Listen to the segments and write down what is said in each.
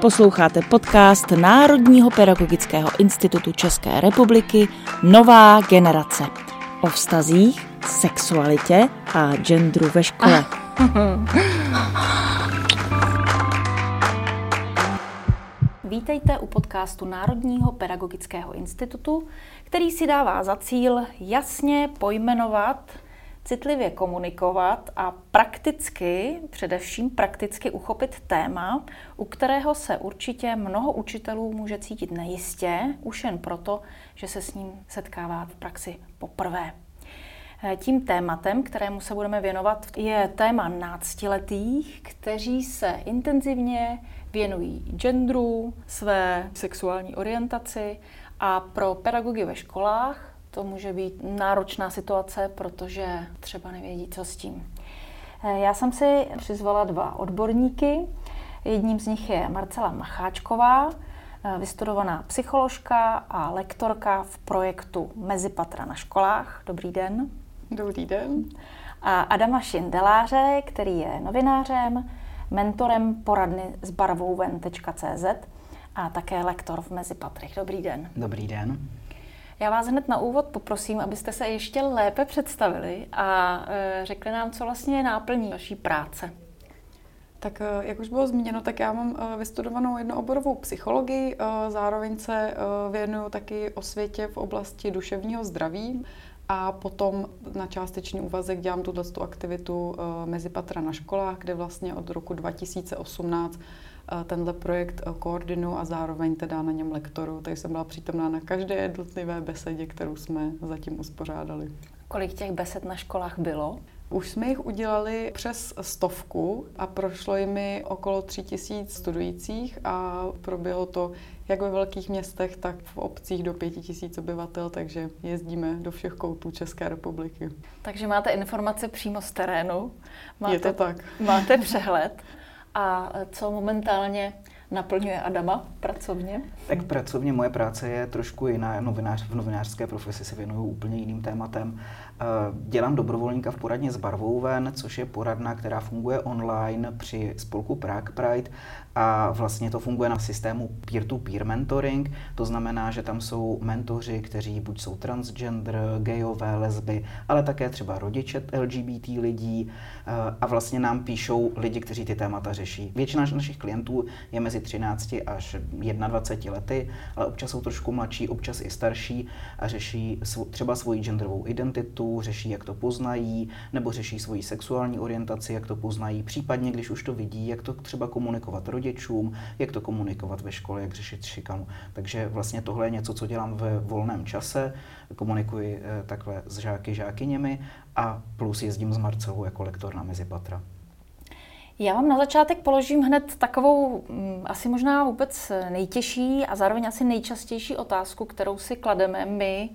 Posloucháte podcast Národního pedagogického institutu České republiky Nová generace o vztazích, sexualitě a genderu ve škole. Vítejte u podcastu Národního pedagogického institutu, který si dává za cíl jasně pojmenovat citlivě komunikovat a prakticky, především prakticky uchopit téma, u kterého se určitě mnoho učitelů může cítit nejistě, už jen proto, že se s ním setkává v praxi poprvé. Tím tématem, kterému se budeme věnovat, je téma náctiletých, kteří se intenzivně věnují genderu, své sexuální orientaci a pro pedagogy ve školách to může být náročná situace, protože třeba nevědí, co s tím. Eh, já jsem si přizvala dva odborníky. Jedním z nich je Marcela Macháčková, eh, vystudovaná psycholožka a lektorka v projektu Mezipatra na školách. Dobrý den. Dobrý den. A Adama Šindeláře, který je novinářem, mentorem poradny z barvouven.cz a také lektor v Mezipatrech. Dobrý den. Dobrý den. Já vás hned na úvod poprosím, abyste se ještě lépe představili a e, řekli nám, co vlastně je náplní vaší práce. Tak e, jak už bylo zmíněno, tak já mám e, vystudovanou jednooborovou psychologii, zároveň se věnuju taky o světě v oblasti duševního zdraví a potom na částečný úvazek dělám tuto aktivitu Mezipatra na školách, kde vlastně od roku 2018 tenhle projekt koordinu a zároveň teda na něm lektoru, takže jsem byla přítomná na každé jednotlivé besedě, kterou jsme zatím uspořádali. Kolik těch besed na školách bylo? Už jsme jich udělali přes stovku a prošlo jimi okolo tři tisíc studujících a proběhlo to jak ve velkých městech, tak v obcích do pěti tisíc obyvatel, takže jezdíme do všech koutů České republiky. Takže máte informace přímo z terénu? Máte, Je to tak. Máte přehled? A co momentálně naplňuje Adama pracovně? Tak pracovně moje práce je trošku jiná. Novinář, v novinářské profesi se věnuju úplně jiným tématem. Eh, dělám dobrovolníka v poradně s barvou ven, což je poradna, která funguje online při spolku Prague Pride. A vlastně to funguje na systému peer-to-peer mentoring, to znamená, že tam jsou mentoři, kteří buď jsou transgender, gayové, lesby, ale také třeba rodiče LGBT lidí. Eh, a vlastně nám píšou lidi, kteří ty témata řeší. Většina našich klientů je mezi 13 až 21 lety, ale občas jsou trošku mladší, občas i starší a řeší třeba svoji genderovou identitu, řeší, jak to poznají, nebo řeší svoji sexuální orientaci, jak to poznají, případně, když už to vidí, jak to třeba komunikovat rodičům, jak to komunikovat ve škole, jak řešit šikanu. Takže vlastně tohle je něco, co dělám ve volném čase, komunikuji eh, takhle s žáky, žákyněmi a plus jezdím s Marcelou jako lektor na Mezipatra. Já vám na začátek položím hned takovou mm, asi možná vůbec nejtěžší a zároveň asi nejčastější otázku, kterou si klademe my,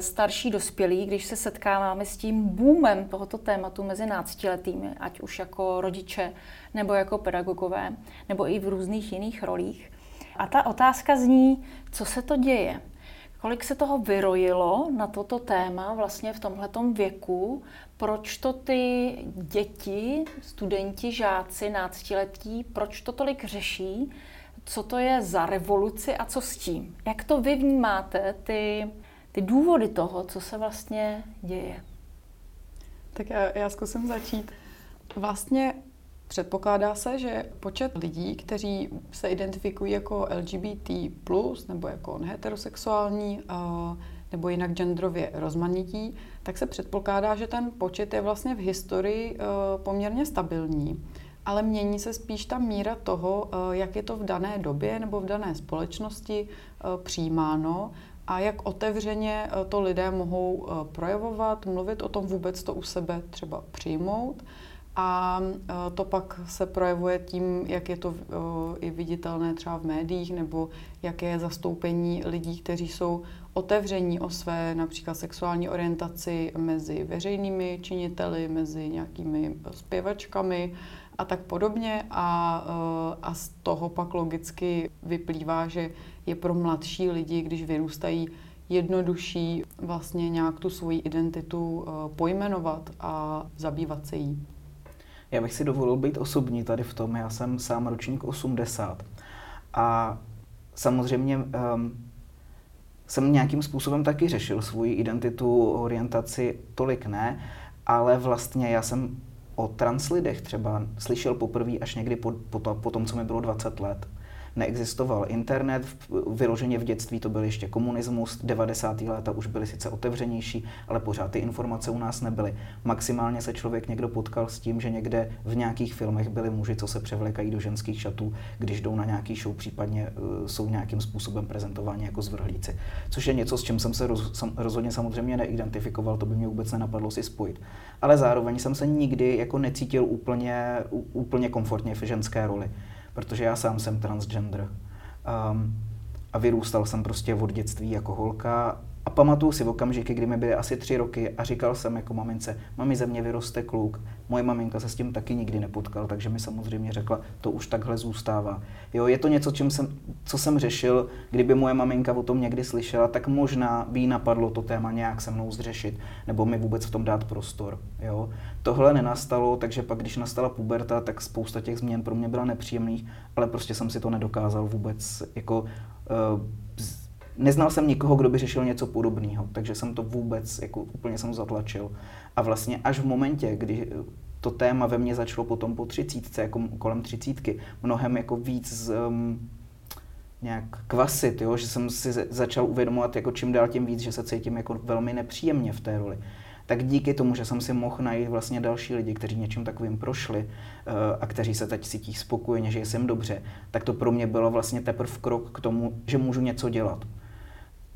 starší dospělí, když se setkáváme s tím boomem tohoto tématu mezi náctiletými, ať už jako rodiče nebo jako pedagogové, nebo i v různých jiných rolích. A ta otázka zní, co se to děje? Kolik se toho vyrojilo na toto téma vlastně v tomhletom věku? Proč to ty děti, studenti, žáci, náctiletí, proč to tolik řeší? Co to je za revoluci a co s tím? Jak to vy vnímáte, ty, ty důvody toho, co se vlastně děje? Tak já, já zkusím začít. Vlastně Předpokládá se, že počet lidí, kteří se identifikují jako LGBT+, nebo jako heterosexuální, nebo jinak genderově rozmanití, tak se předpokládá, že ten počet je vlastně v historii poměrně stabilní. Ale mění se spíš ta míra toho, jak je to v dané době nebo v dané společnosti přijímáno a jak otevřeně to lidé mohou projevovat, mluvit o tom vůbec to u sebe třeba přijmout. A e, to pak se projevuje tím, jak je to i viditelné třeba v médiích, nebo jaké je zastoupení lidí, kteří jsou otevření o své například sexuální orientaci mezi veřejnými činiteli, mezi nějakými zpěvačkami a tak podobně. A, a z toho pak logicky vyplývá, že je pro mladší lidi, když vyrůstají, jednodušší vlastně nějak tu svoji identitu pojmenovat a zabývat se jí. Já bych si dovolil být osobní tady v tom. Já jsem sám ročník 80. A samozřejmě um, jsem nějakým způsobem taky řešil svoji identitu, orientaci, tolik ne, ale vlastně já jsem o translidech třeba slyšel poprvé až někdy po, po, to, po tom, co mi bylo 20 let neexistoval internet, vyloženě v dětství to byl ještě komunismus, 90. léta už byly sice otevřenější, ale pořád ty informace u nás nebyly. Maximálně se člověk někdo potkal s tím, že někde v nějakých filmech byli muži, co se převlékají do ženských šatů, když jdou na nějaký show, případně uh, jsou nějakým způsobem prezentováni jako zvrhlíci. Což je něco, s čím jsem se roz, sam, rozhodně samozřejmě neidentifikoval, to by mě vůbec nenapadlo si spojit. Ale zároveň jsem se nikdy jako necítil úplně, úplně komfortně v ženské roli protože já sám jsem transgender. Um, a vyrůstal jsem prostě od dětství jako holka a pamatuju si okamžiky, kdy mi byly asi tři roky a říkal jsem jako mamince, mami ze mě vyroste kluk. Moje maminka se s tím taky nikdy nepotkal, takže mi samozřejmě řekla, to už takhle zůstává. Jo, je to něco, čím jsem, co jsem řešil, kdyby moje maminka o tom někdy slyšela, tak možná by jí napadlo to téma nějak se mnou zřešit, nebo mi vůbec v tom dát prostor. Jo. Tohle nenastalo, takže pak, když nastala puberta, tak spousta těch změn pro mě byla nepříjemných, ale prostě jsem si to nedokázal vůbec jako uh, neznal jsem nikoho, kdo by řešil něco podobného, takže jsem to vůbec jako úplně jsem zatlačil. A vlastně až v momentě, kdy to téma ve mně začalo potom po třicítce, jako kolem třicítky, mnohem jako víc um, nějak kvasit, jo? že jsem si začal uvědomovat jako čím dál tím víc, že se cítím jako velmi nepříjemně v té roli. Tak díky tomu, že jsem si mohl najít vlastně další lidi, kteří něčím takovým prošli uh, a kteří se teď cítí spokojeně, že jsem dobře, tak to pro mě bylo vlastně teprve krok k tomu, že můžu něco dělat.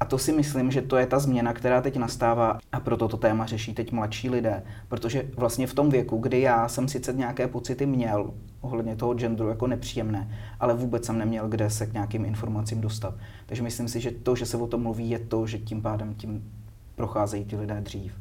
A to si myslím, že to je ta změna, která teď nastává a proto to téma řeší teď mladší lidé. Protože vlastně v tom věku, kdy já jsem sice nějaké pocity měl ohledně toho genderu jako nepříjemné, ale vůbec jsem neměl kde se k nějakým informacím dostat. Takže myslím si, že to, že se o tom mluví, je to, že tím pádem tím procházejí ty lidé dřív.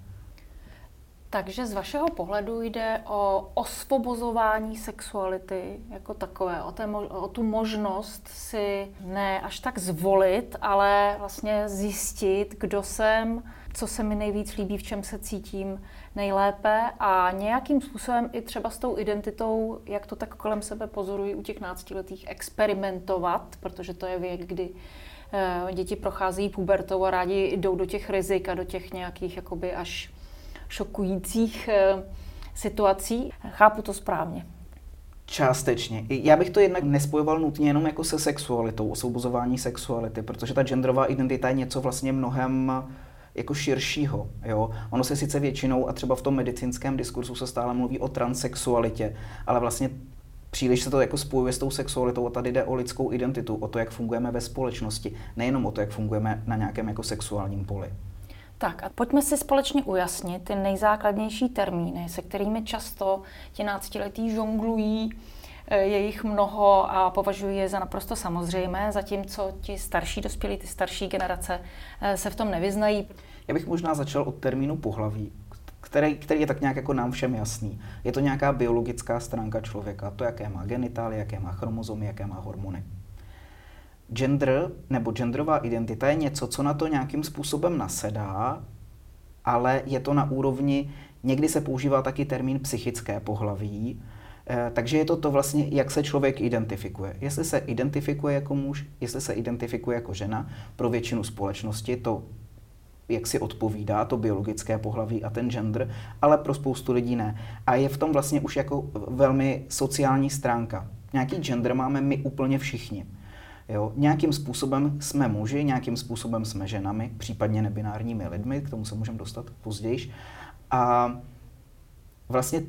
Takže z vašeho pohledu jde o osvobozování sexuality jako takové, o, té, o tu možnost si ne až tak zvolit, ale vlastně zjistit, kdo jsem, co se mi nejvíc líbí, v čem se cítím nejlépe a nějakým způsobem i třeba s tou identitou, jak to tak kolem sebe pozorují u těch náctiletých, experimentovat, protože to je věk, kdy eh, děti procházejí pubertou a rádi jdou do těch rizik a do těch nějakých jakoby až šokujících eh, situací. Chápu to správně. Částečně. Já bych to jednak nespojoval nutně jenom jako se sexualitou, osvobozování sexuality, protože ta genderová identita je něco vlastně mnohem jako širšího. Jo? Ono se sice většinou, a třeba v tom medicínském diskursu se stále mluví o transexualitě, ale vlastně příliš se to jako spojuje s tou sexualitou a tady jde o lidskou identitu, o to, jak fungujeme ve společnosti, nejenom o to, jak fungujeme na nějakém jako sexuálním poli. Tak a pojďme si společně ujasnit ty nejzákladnější termíny, se kterými často ti náctiletí žonglují, eh, je jich mnoho a považují je za naprosto samozřejmé, zatímco ti starší dospělí, ty starší generace eh, se v tom nevyznají. Já bych možná začal od termínu pohlaví, který, který je tak nějak jako nám všem jasný. Je to nějaká biologická stránka člověka, to, jaké má genitály, jaké má chromozomy, jaké má hormony gender nebo genderová identita je něco, co na to nějakým způsobem nasedá, ale je to na úrovni, někdy se používá taky termín psychické pohlaví, eh, takže je to to vlastně, jak se člověk identifikuje. Jestli se identifikuje jako muž, jestli se identifikuje jako žena, pro většinu společnosti to jak si odpovídá to biologické pohlaví a ten gender, ale pro spoustu lidí ne. A je v tom vlastně už jako velmi sociální stránka. Nějaký gender máme my úplně všichni. Jo? Nějakým způsobem jsme muži, nějakým způsobem jsme ženami, případně nebinárními lidmi, k tomu se můžeme dostat později. A vlastně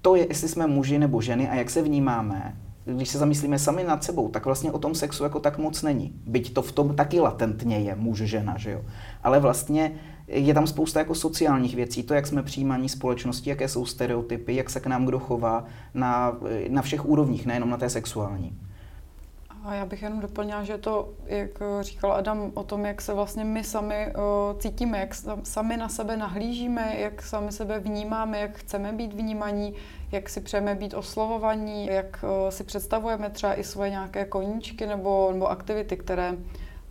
to je, jestli jsme muži nebo ženy a jak se vnímáme, když se zamyslíme sami nad sebou, tak vlastně o tom sexu jako tak moc není. Byť to v tom taky latentně je muž, žena, že jo. Ale vlastně je tam spousta jako sociálních věcí, to, jak jsme přijímaní společnosti, jaké jsou stereotypy, jak se k nám kdo chová na, na všech úrovních, nejenom na té sexuální. A já bych jenom doplnila, že to, jak říkal Adam, o tom, jak se vlastně my sami uh, cítíme, jak sami na sebe nahlížíme, jak sami sebe vnímáme, jak chceme být vnímaní, jak si přejeme být oslovovaní, jak uh, si představujeme třeba i svoje nějaké koníčky nebo, nebo aktivity, které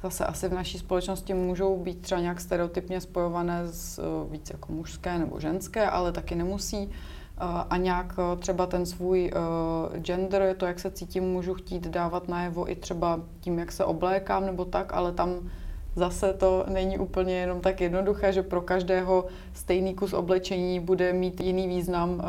zase asi v naší společnosti můžou být třeba nějak stereotypně spojované s uh, víc jako mužské nebo ženské, ale taky nemusí a nějak třeba ten svůj gender, to, jak se cítím, můžu chtít dávat najevo i třeba tím, jak se oblékám nebo tak, ale tam zase to není úplně jenom tak jednoduché, že pro každého stejný kus oblečení bude mít jiný význam. Um,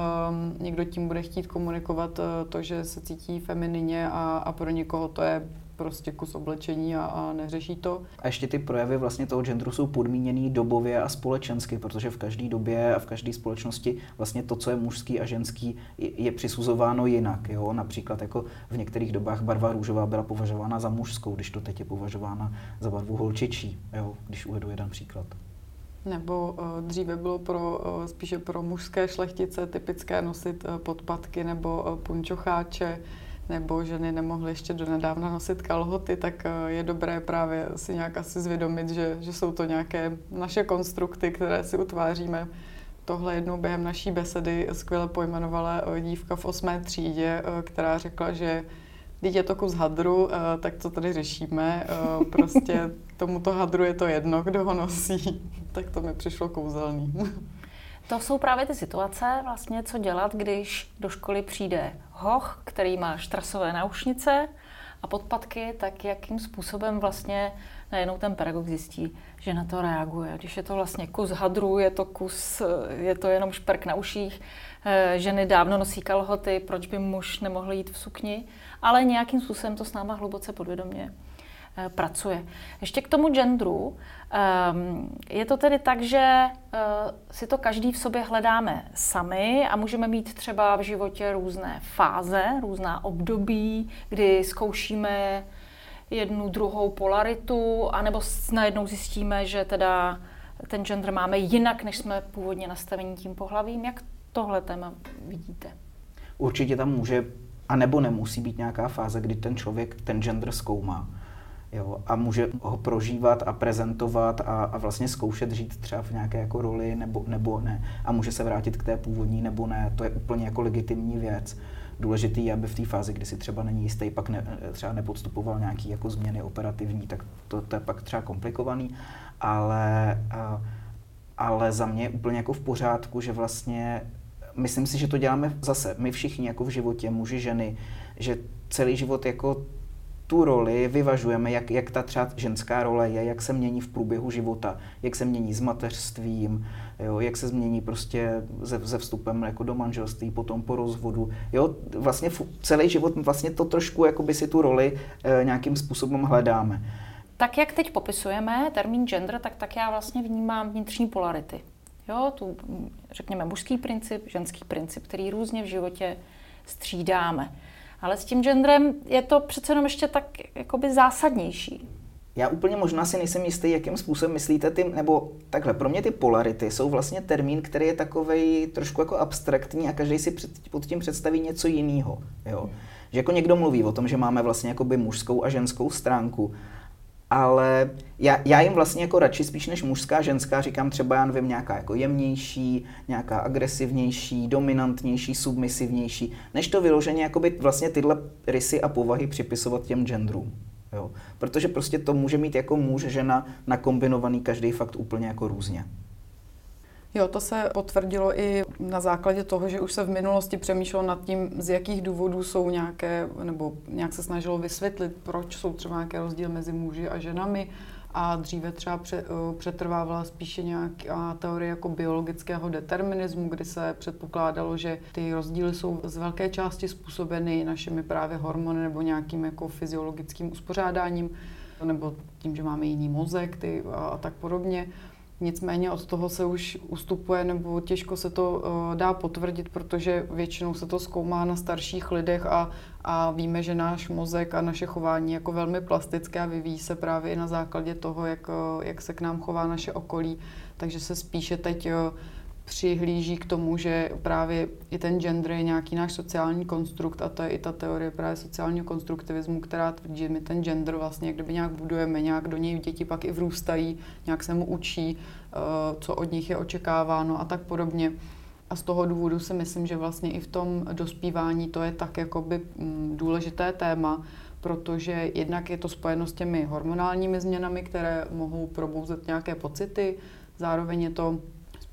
někdo tím bude chtít komunikovat to, že se cítí feminině a, a pro někoho to je prostě kus oblečení a, a neřeší to. A ještě ty projevy vlastně toho genderu jsou podmíněný dobově a společensky, protože v každé době a v každé společnosti vlastně to, co je mužský a ženský, je, přisuzováno jinak. Jo? Například jako v některých dobách barva růžová byla považována za mužskou, když to teď je považována za barvu holčičí, jo? když uvedu jeden příklad. Nebo uh, dříve bylo pro, uh, spíše pro mužské šlechtice typické nosit uh, podpatky nebo punčocháče, nebo ženy nemohly ještě do nedávna nosit kalhoty, tak eh, je dobré právě si nějak asi zvědomit, že, že jsou to nějaké naše konstrukty, které si utváříme. Tohle jednou během naší besedy skvěle pojmenovala eh, dívka v osmé třídě, eh, která řekla, že když je to kus hadru, tak co tady řešíme? Prostě tomuto hadru je to jedno, kdo ho nosí. Tak to mi přišlo kouzelný. To jsou právě ty situace, vlastně, co dělat, když do školy přijde hoch, který má štrasové náušnice a podpatky, tak jakým způsobem vlastně najednou ten pedagog zjistí, že na to reaguje. Když je to vlastně kus hadru, je to kus, je to jenom šperk na uších, eh, ženy dávno nosí kalhoty, proč by muž nemohl jít v sukni, ale nějakým způsobem to s náma hluboce podvědomě Eh, pracuje. Ještě k tomu genderu. Ehm, je to tedy tak, že eh, si to každý v sobě hledáme sami a můžeme mít třeba v životě různé fáze, různá období, kdy zkoušíme jednu druhou polaritu, anebo najednou zjistíme, že teda ten gender máme jinak, než jsme původně nastavení tím pohlavím. Jak tohle téma vidíte? Určitě tam může, a nebo nemusí být nějaká fáze, kdy ten člověk ten gender zkoumá. Jo, a může ho prožívat a prezentovat a, a vlastně zkoušet žít třeba v nějaké jako roli nebo, nebo ne. A může se vrátit k té původní nebo ne. To je úplně jako legitimní věc. Důležitý je, aby v té fázi, kdy si třeba není jistý, pak ne, třeba nepodstupoval nějaký jako změny operativní, tak to, to je pak třeba komplikovaný. Ale, ale za mě je úplně jako v pořádku, že vlastně myslím si, že to děláme zase my všichni jako v životě, muži, ženy, že celý život jako tu roli vyvažujeme, jak, jak ta třeba ženská role je, jak se mění v průběhu života, jak se mění s mateřstvím, jo, jak se změní prostě ze, ze vstupem jako do manželství, potom po rozvodu. Jo, vlastně celý život vlastně to trošku jako by si tu roli e, nějakým způsobem hledáme. Tak jak teď popisujeme termín gender, tak tak já vlastně vnímám vnitřní polarity. Jo, tu, řekněme, mužský princip, ženský princip, který různě v životě střídáme. Ale s tím genderem je to přece jenom ještě tak jakoby zásadnější. Já úplně možná si nejsem jistý, jakým způsobem myslíte ty, nebo takhle, pro mě ty polarity jsou vlastně termín, který je takovej trošku jako abstraktní a každý si před, pod tím představí něco jiného. Že jako někdo mluví o tom, že máme vlastně jakoby mužskou a ženskou stránku, ale já, já jim vlastně jako radši spíš než mužská, ženská říkám třeba, já nevím, nějaká jako jemnější, nějaká agresivnější, dominantnější, submisivnější, než to vyloženě jakoby vlastně tyhle rysy a povahy připisovat těm genderům. Jo. Protože prostě to může mít jako muž, žena nakombinovaný každý fakt úplně jako různě. Jo, to se potvrdilo i na základě toho, že už se v minulosti přemýšlelo nad tím, z jakých důvodů jsou nějaké, nebo nějak se snažilo vysvětlit, proč jsou třeba nějaké rozdíly mezi muži a ženami. A dříve třeba eh, přetrvávala spíše nějaká teorie jako biologického determinismu, kdy se předpokládalo, že ty rozdíly jsou z velké části způsobeny našimi právě hormony nebo nějakým jako fyziologickým uspořádáním nebo tím, že máme jiný mozek ty a, a tak podobně. Nicméně od toho se už ustupuje nebo těžko se to uh, dá potvrdit, protože většinou se to zkoumá na starších lidech a, a víme, že náš mozek a naše chování je jako velmi plastické a vyvíjí se právě i na základě toho, jak, uh, jak se k nám chová naše okolí. Takže se spíše teď uh, přihlíží k tomu, že právě i ten gender je nějaký náš sociální konstrukt a to je i ta teorie právě sociálního konstruktivismu, která tvrdí, že my ten gender vlastně kdyby nějak budujeme, nějak do něj děti pak i vrůstají, nějak se mu učí, eh, co od nich je očekáváno a tak podobně. A z toho důvodu si myslím, že vlastně i v tom dospívání to je tak jakoby mm, důležité téma, protože jednak je to spojeno s těmi hormonálními změnami, které mohou probouzet nějaké pocity, zároveň je to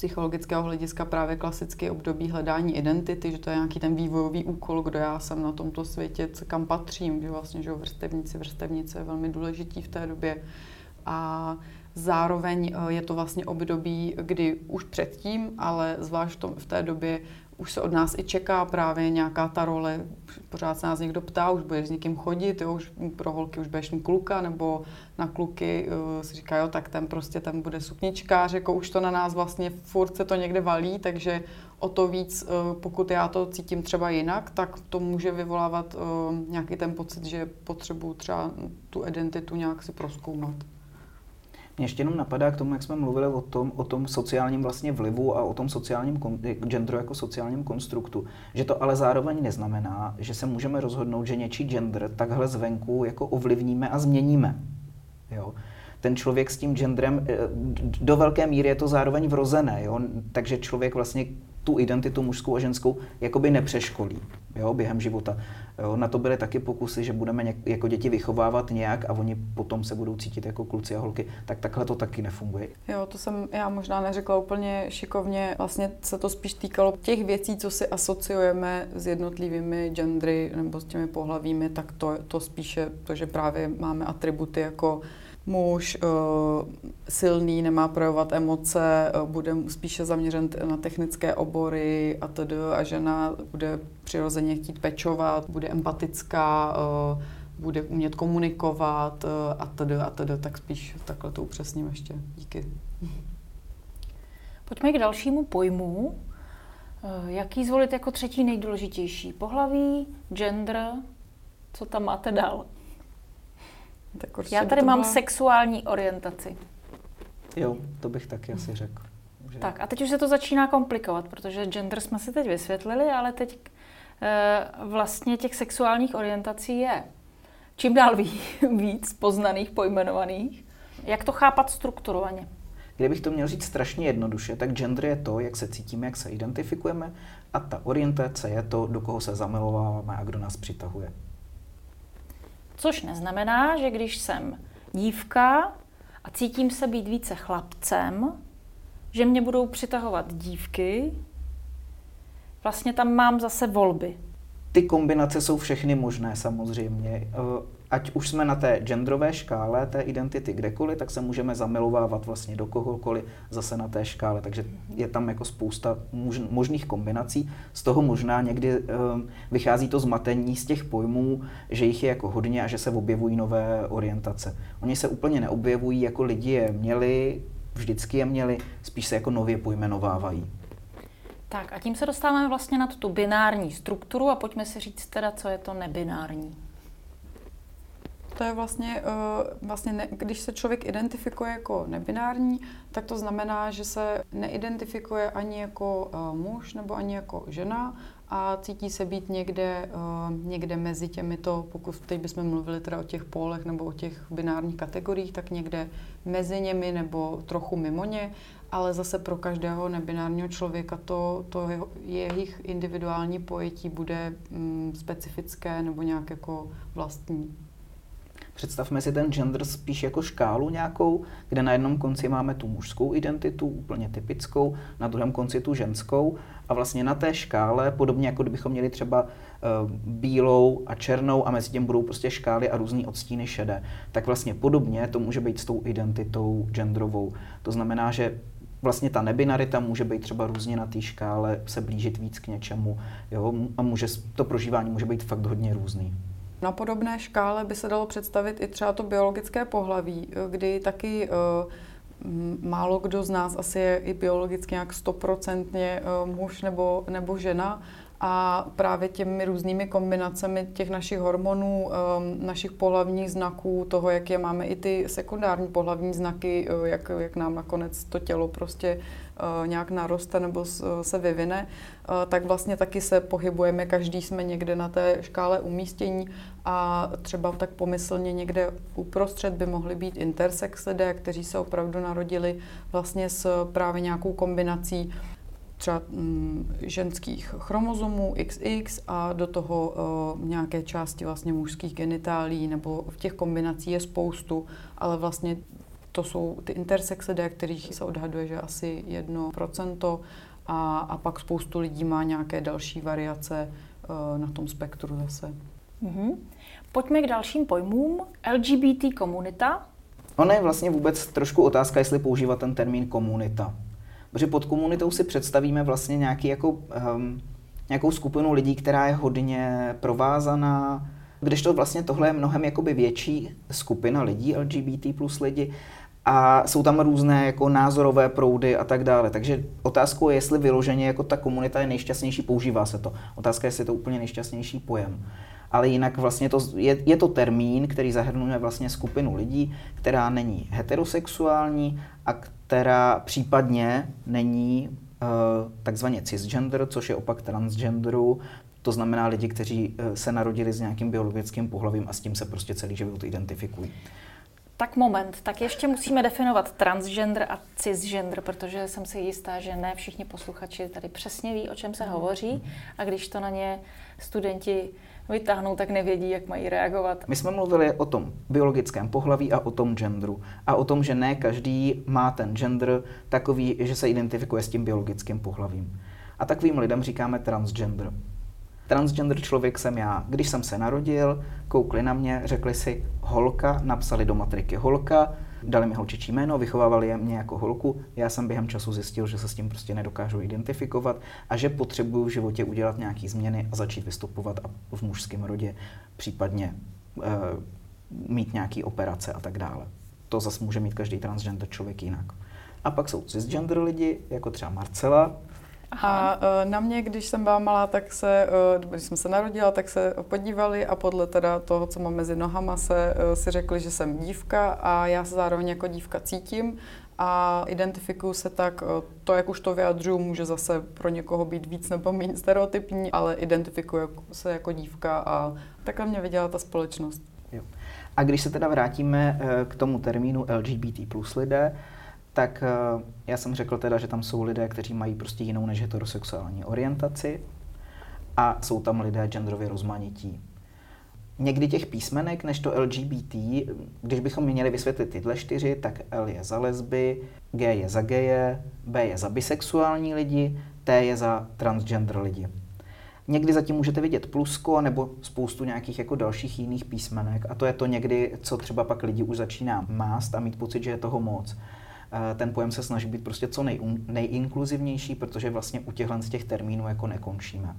psychologického hlediska právě klasický období hledání identity, že to je nějaký ten vývojový úkol, kdo já jsem na tomto světě, kam patřím, že vlastně, že vrstevníci, vrstevnice je velmi důležitý v té době. A zároveň eh, je to vlastně období, kdy už předtím, ale zvlášť v té době už se od nás i čeká právě nějaká ta role, pořád se nás někdo ptá, už budeš s někým chodit, jo, už pro holky už budeš mít kluka, nebo na kluky uh, si říká, jo, tak ten prostě ten bude sukničkář, jako už to na nás vlastně furt se to někde valí, takže o to víc, uh, pokud já to cítím třeba jinak, tak to může vyvolávat uh, nějaký ten pocit, že potřebuju třeba tu identitu nějak si proskoumat. Mě ještě jenom napadá k tomu, jak jsme mluvili o tom, o tom sociálním vlastně vlivu a o tom sociálním genderu jako sociálním konstruktu, že to ale zároveň neznamená, že se můžeme rozhodnout, že něčí gender takhle zvenku jako ovlivníme a změníme. Jo? ten člověk s tím genderem, eh, do velké míry je to zároveň vrozené, jo? takže člověk vlastně tu identitu mužskou a ženskou jakoby nepřeškolí jo, během života. Jo, na to byly taky pokusy, že budeme něk, jako děti vychovávat nějak a oni potom se budou cítit jako kluci a holky, tak takhle to taky nefunguje. Jo, to jsem já možná neřekla úplně šikovně. Vlastně se to spíš týkalo těch věcí, co si asociujeme s jednotlivými gendry nebo s těmi pohlavími, tak to, to spíše to, že právě máme atributy jako muž uh, silný, nemá projevovat emoce, uh, bude spíše zaměřen na technické obory a tedy a žena bude přirozeně chtít pečovat, bude empatická, uh, bude umět komunikovat a tedy a tedy, tak spíš takhle to upřesním ještě. Díky. Pojďme k dalšímu pojmu. Jaký zvolit jako třetí nejdůležitější? Pohlaví, gender, co tam máte dál? Tak Já tady mám byla... sexuální orientaci. Jo, to bych taky asi řekl. Že... Tak a teď už se to začíná komplikovat, protože gender jsme si teď vysvětlili, ale teď e, vlastně těch sexuálních orientací je čím dál víc poznaných, pojmenovaných. Jak to chápat strukturovaně? Kdybych to měl říct strašně jednoduše, tak gender je to, jak se cítíme, jak se identifikujeme a ta orientace je to, do koho se zamilováváme a kdo nás přitahuje. Což neznamená, že když jsem dívka a cítím se být více chlapcem, že mě budou přitahovat dívky. Vlastně tam mám zase volby. Ty kombinace jsou všechny možné samozřejmě. Ať už jsme na té genderové škále té identity kdekoliv, tak se můžeme zamilovávat vlastně do kohokoliv zase na té škále. Takže je tam jako spousta možných kombinací. Z toho možná někdy um, vychází to zmatení z těch pojmů, že jich je jako hodně a že se objevují nové orientace. Oni se úplně neobjevují jako lidi je měli, vždycky je měli, spíš se jako nově pojmenovávají. Tak a tím se dostáváme vlastně na tu binární strukturu a pojďme si říct teda, co je to nebinární to je vlastně, uh, vlastně ne, když se člověk identifikuje jako nebinární, tak to znamená, že se neidentifikuje ani jako uh, muž nebo ani jako žena a cítí se být někde, uh, někde mezi těmito, pokud teď bychom mluvili teda o těch pólech nebo o těch binárních kategoriích, tak někde mezi němi nebo trochu mimo ně, ale zase pro každého nebinárního člověka to, to jejich individuální pojetí bude mm, specifické nebo nějak jako vlastní. Představme si ten gender spíš jako škálu nějakou, kde na jednom konci máme tu mužskou identitu, úplně typickou, na druhém konci tu ženskou a vlastně na té škále, podobně jako kdybychom měli třeba uh, bílou a černou a mezi tím budou prostě škály a různý odstíny šedé, tak vlastně podobně to může být s tou identitou genderovou. To znamená, že vlastně ta nebinarita může být třeba různě na té škále, se blížit víc k něčemu, jo, a může, to prožívání může být fakt hodně různý. Na podobné škále by se dalo představit i třeba to biologické pohlaví, kdy taky uh, málo kdo z nás asi je i biologicky nějak stoprocentně uh, muž nebo, nebo žena a právě těmi různými kombinacemi těch našich hormonů, um, našich pohlavních znaků, toho, jak je máme i ty sekundární pohlavní znaky, uh, jak, jak nám nakonec to tělo prostě uh, nějak naroste nebo se vyvine, tak vlastně taky se pohybujeme, každý jsme někde na té škále umístění a třeba tak pomyslně někde uprostřed by mohly být intersex lidé, kteří se opravdu narodili vlastně s právě nějakou kombinací třeba mm, ženských chromozomů XX a do toho uh, nějaké části vlastně mužských genitálí, nebo v těch kombinací je spoustu, ale vlastně To jsou ty intersex lidé, kterých se odhaduje, že asi 1%, a, a pak spoustu lidí má nějaké další variace uh, na tom spektru zase. Mm-hmm. Pojďme k dalším pojmům. LGBT komunita. Ono je vlastně vůbec trošku otázka, jestli používat ten termín komunita. Protože pod komunitou si představíme vlastně nějaký jako, um, nějakou skupinu lidí, která je hodně provázaná, když to vlastně tohle je mnohem jakoby větší skupina lidí, LGBT plus lidi, a jsou tam různé jako názorové proudy a tak dále. Takže otázkou je, jestli vyloženě jako ta komunita je nejšťastnější, používá se to. Otázka je, jestli je to úplně nejšťastnější pojem. Ale jinak vlastně to, je, je to termín, který zahrnuje vlastně skupinu lidí, která není heterosexuální a která případně není uh, takzvaně cisgender, což je opak transgenderu, to znamená lidi, kteří uh, se narodili s nějakým biologickým pohlavím a s tím se prostě celý život identifikují. Tak moment, tak ještě musíme definovat transgender a cisgender, protože jsem si jistá, že ne všichni posluchači tady přesně ví, o čem se hovoří. A když to na ně studenti vytáhnou, tak nevědí, jak mají reagovat. My jsme mluvili o tom biologickém pohlaví a o tom genderu. A o tom, že ne každý má ten gender takový, že se identifikuje s tím biologickým pohlavím. A takovým lidem říkáme transgender. Transgender člověk jsem já. Když jsem se narodil, koukli na mě, řekli si holka, napsali do matriky holka, dali mi holčičí jméno, vychovávali je mě jako holku. Já jsem během času zjistil, že se s tím prostě nedokážu identifikovat a že potřebuju v životě udělat nějaké změny a začít vystupovat v mužském rodě, případně e, mít nějaké operace a tak dále. To zase může mít každý transgender člověk jinak. A pak jsou cisgender lidi, jako třeba Marcela, a uh, na mě, když jsem byla malá, tak se, uh, když jsem se narodila, tak se podívali a podle teda toho, co mám mezi nohama, se uh, si řekli, že jsem dívka a já se zároveň jako dívka cítím a identifikuju se tak, to, jak už to vyjadřuju, může zase pro někoho být víc nebo méně stereotypní, ale identifikuju se jako dívka a takhle mě viděla ta společnost. Jo. A když se teda vrátíme k tomu termínu LGBT plus lidé, tak eh, já jsem řekl teda, že tam jsou lidé, kteří mají prostě jinou než heterosexuální orientaci a jsou tam lidé genderově rozmanití. Někdy těch písmenek než to LGBT, když bychom měli vysvětlit tyhle čtyři, tak L je za lesby, G je za geje, B je za bisexuální lidi, T je za transgender lidi. Někdy zatím můžete vidět plusko nebo spoustu nějakých jako dalších jiných písmenek a to je to někdy, co třeba pak lidi už začíná mást a mít pocit, že je toho moc ten pojem se snaží být prostě co nej, nejinkluzivnější, protože vlastně u těchhle z těch termínů jako nekončíme.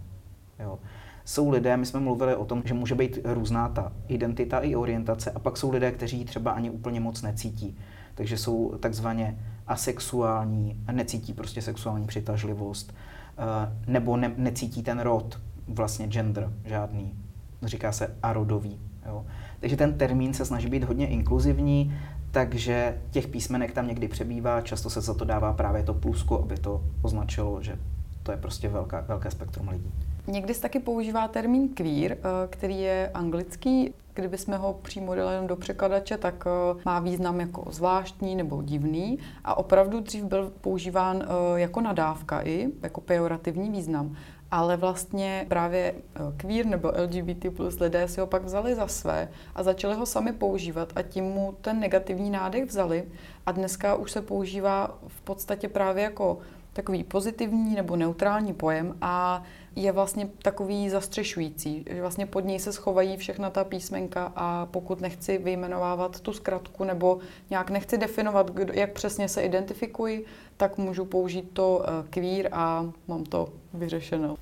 Jo. Jsou lidé, my jsme mluvili o tom, že může být různá ta identita i orientace, a pak jsou lidé, kteří ji třeba ani úplně moc necítí. Takže jsou takzvaně asexuální, necítí prostě sexuální přitažlivost, eh, nebo ne, necítí ten rod, vlastně gender žádný. Říká se arodový. Jo. Takže ten termín se snaží být hodně inkluzivní, takže těch písmenek tam někdy přebývá, často se za to dává právě to plusko, aby to označilo, že to je prostě velká, velké spektrum lidí. Někdy se taky používá termín queer, eh, který je anglický. Kdybychom ho přímo dali jenom do překladače, tak eh, má význam jako zvláštní nebo divný a opravdu dřív byl používán eh, jako nadávka i, jako pejorativní význam ale vlastně právě eh, queer nebo LGBT plus lidé si ho pak vzali za své a začali ho sami používat a tím mu ten negativní nádech vzali. A dneska už se používá v podstatě právě jako takový pozitivní nebo neutrální pojem a je vlastně takový zastřešující, že vlastně pod něj se schovají všechna ta písmenka a pokud nechci vyjmenovávat tu zkratku nebo nějak nechci definovat, jak přesně se identifikuji, tak můžu použít to eh, queer a mám to vyřešeno.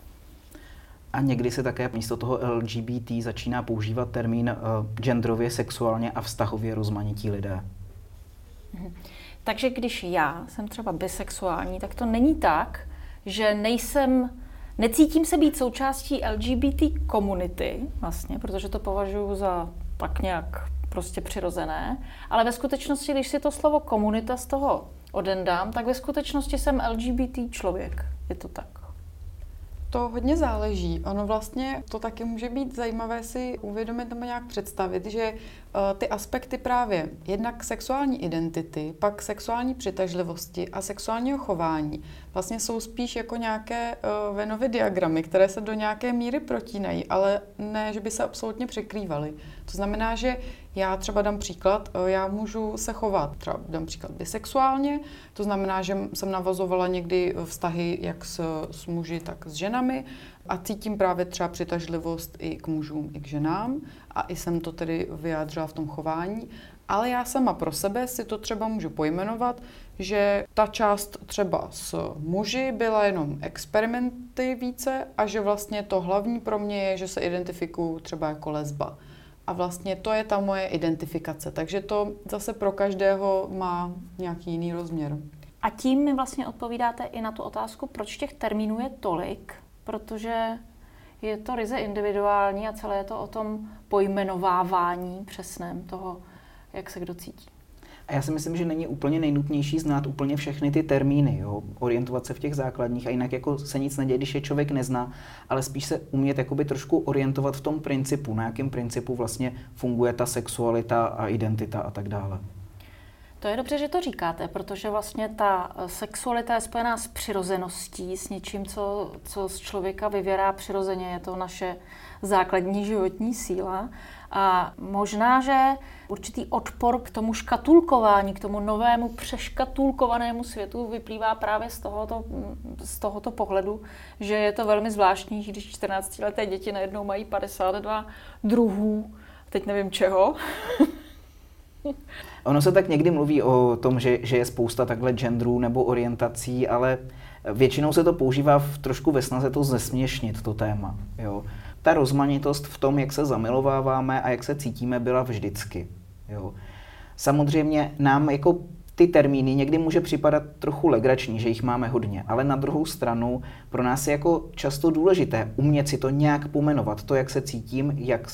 A někdy se také místo toho LGBT začíná používat termín uh, genderově, sexuálně a vztahově rozmanití lidé. Mhm. Takže když já jsem třeba bisexuální, tak to není tak, že nejsem, necítím se být součástí LGBT komunity, vlastně, protože to považuji za tak nějak prostě přirozené, ale ve skutečnosti, když si to slovo komunita z toho odendám, tak ve skutečnosti jsem LGBT člověk. Je to tak. To hodně záleží. Ono vlastně to taky může být zajímavé si uvědomit nebo nějak představit, že ty aspekty právě jednak sexuální identity, pak sexuální přitažlivosti a sexuálního chování vlastně jsou spíš jako nějaké uh, Venovy diagramy, které se do nějaké míry protínají, ale ne, že by se absolutně překrývaly. To znamená, že Já třeba dám příklad, eh, já můžu se chovat, třeba dám příklad bisexuálně, to znamená, že jsem navazovala někdy vztahy jak s, s muži, tak s ženami a cítím právě třeba přitažlivost i k mužům, i k ženám a i jsem to tedy vyjádřila v tom chování. Ale já sama pro sebe si to třeba můžu pojmenovat, že ta část třeba s muži byla jenom experimenty více a že vlastně to hlavní pro mě je, že se identifikuju třeba jako lesba. A vlastně to je ta moje identifikace. Takže to zase pro každého má nějaký jiný rozměr. A tím mi vlastně odpovídáte i na tu otázku, proč těch termínů je tolik, protože je to ryze individuální a celé je to o tom pojmenovávání přesném toho, jak se kdo cítí. A já si myslím, že není úplně nejnutnější znát úplně všechny ty termíny, jo? orientovat se v těch základních a jinak jako se nic neděje, když je člověk nezná, ale spíš se umět jakoby trošku orientovat v tom principu, na jakém principu vlastně funguje ta sexualita a identita a tak dále. To je dobře, že to říkáte, protože vlastně ta eh, sexualita je spojená s přirozeností, s něčím, co, co z člověka vyvěrá přirozeně. Je to naše základní životní síla. A možná, že určitý odpor k tomu škatulkování, k tomu novému přeškatulkovanému světu vyplývá právě z tohoto, z tohoto pohledu, že je to velmi zvláštní, když 14-leté děti najednou mají 52 druhů, teď nevím čeho. ono se tak někdy mluví o tom, že, že je spousta takhle genderů nebo orientací, ale většinou se to používá v, trošku ve snaze to zesměšnit, to téma. Jo ta rozmanitost v tom, jak se zamilováváme a jak se cítíme, byla vždycky. Jo. Samozřejmě nám jako ty termíny někdy může připadat trochu legrační, že jich máme hodně, ale na druhou stranu pro nás je jako často důležité umět si to nějak pomenovat, to, jak se cítím, jak,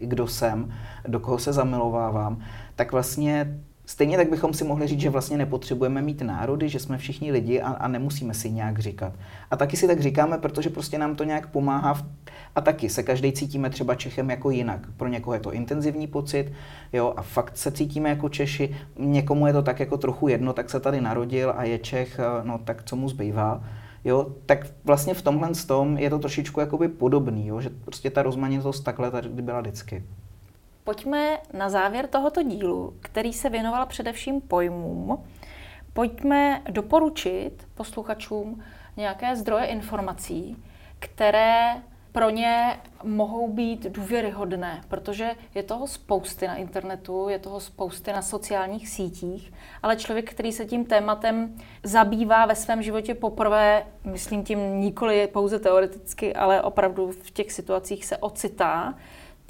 kdo jsem, do koho se zamilovávám, tak vlastně Stejně tak bychom si mohli říct, že vlastně nepotřebujeme mít národy, že jsme všichni lidi a, a nemusíme si nějak říkat. A taky si tak říkáme, protože prostě nám to nějak pomáhá. V, a taky se každý cítíme třeba Čechem jako jinak. Pro někoho je to intenzivní pocit, jo, a fakt se cítíme jako Češi. Někomu je to tak jako trochu jedno, tak se tady narodil a je Čech, no tak co mu zbývá. Jo, tak vlastně v tomhle tom je to trošičku jakoby podobný, jo, že prostě ta rozmanitost takhle tady byla vždycky. Pojďme na závěr tohoto dílu, který se věnoval především pojmům, pojďme doporučit posluchačům nějaké zdroje informací, které pro ně mohou být důvěryhodné, protože je toho spousty na internetu, je toho spousty na sociálních sítích, ale člověk, který se tím tématem zabývá ve svém životě poprvé, myslím tím nikoli pouze teoreticky, ale opravdu v těch situacích se ocitá,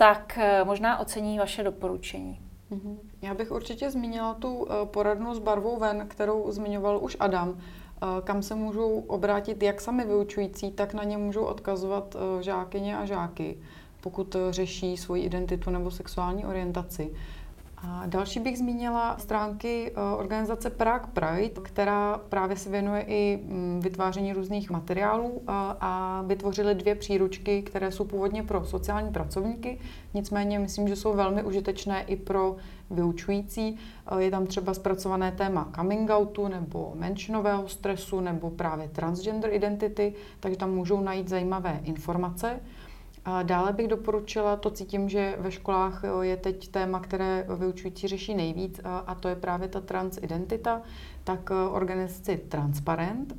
tak eh, možná ocení vaše doporučení. Mhm. Já bych určitě zmínila tu eh, poradnu s barvou ven, kterou zmiňoval už Adam, eh, kam se můžou obrátit jak sami vyučující, tak na ně můžou odkazovat žákyně a žáky, pokud řeší svoji identitu nebo sexuální orientaci. A další bych zmínila stránky eh, organizace Prague Pride, která právě se věnuje i mm, vytváření různých materiálů a, vytvořili dvě příručky, které jsou původně pro sociální pracovníky, nicméně myslím, že jsou velmi užitečné i pro vyučující. Eh, je tam třeba zpracované téma coming outu nebo menšinového stresu nebo právě transgender identity, takže tam můžou najít zajímavé informace. A dále bych doporučila, to cítím, že ve školách je teď téma, které vyučující řeší nejvíc, a to je právě ta transidentita, tak e, organizaci Transparent, e,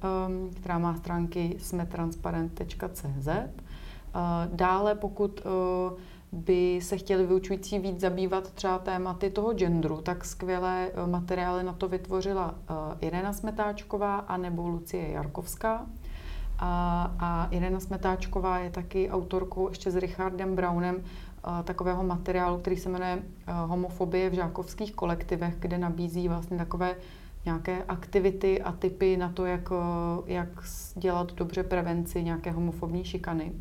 která má stránky smetransparent.cz. E, dále, pokud by se chtěli vyučující víc zabývat třeba tématy toho genderu, tak skvělé materiály na to vytvořila Irena Smetáčková a nebo Lucie Jarkovská. A, a Irena Smetáčková je taky autorkou ještě s Richardem Brownem a, takového materiálu, který se jmenuje a, Homofobie v žákovských kolektivech, kde nabízí vlastně takové nějaké aktivity a typy na to, jak, jak dělat dobře prevenci nějaké homofobní šikany.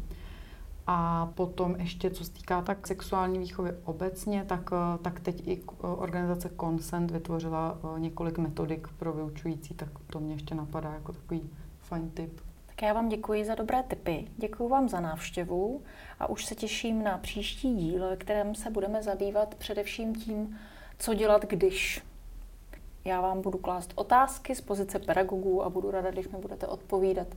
A potom ještě, co se týká tak sexuální výchovy obecně, tak, tak teď i organizace Consent vytvořila několik metodik pro vyučující, tak to mě ještě napadá jako takový fajn tip. Tak já vám děkuji za dobré tipy, děkuji vám za návštěvu a už se těším na příští díl, kterém se budeme zabývat především tím, co dělat, když. Já vám budu klást otázky z pozice pedagogů a budu ráda, když mi budete odpovídat.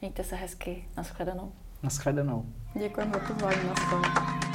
Mějte se hezky. Naschledanou. Naschledanou. Děkujeme za pozvání. Na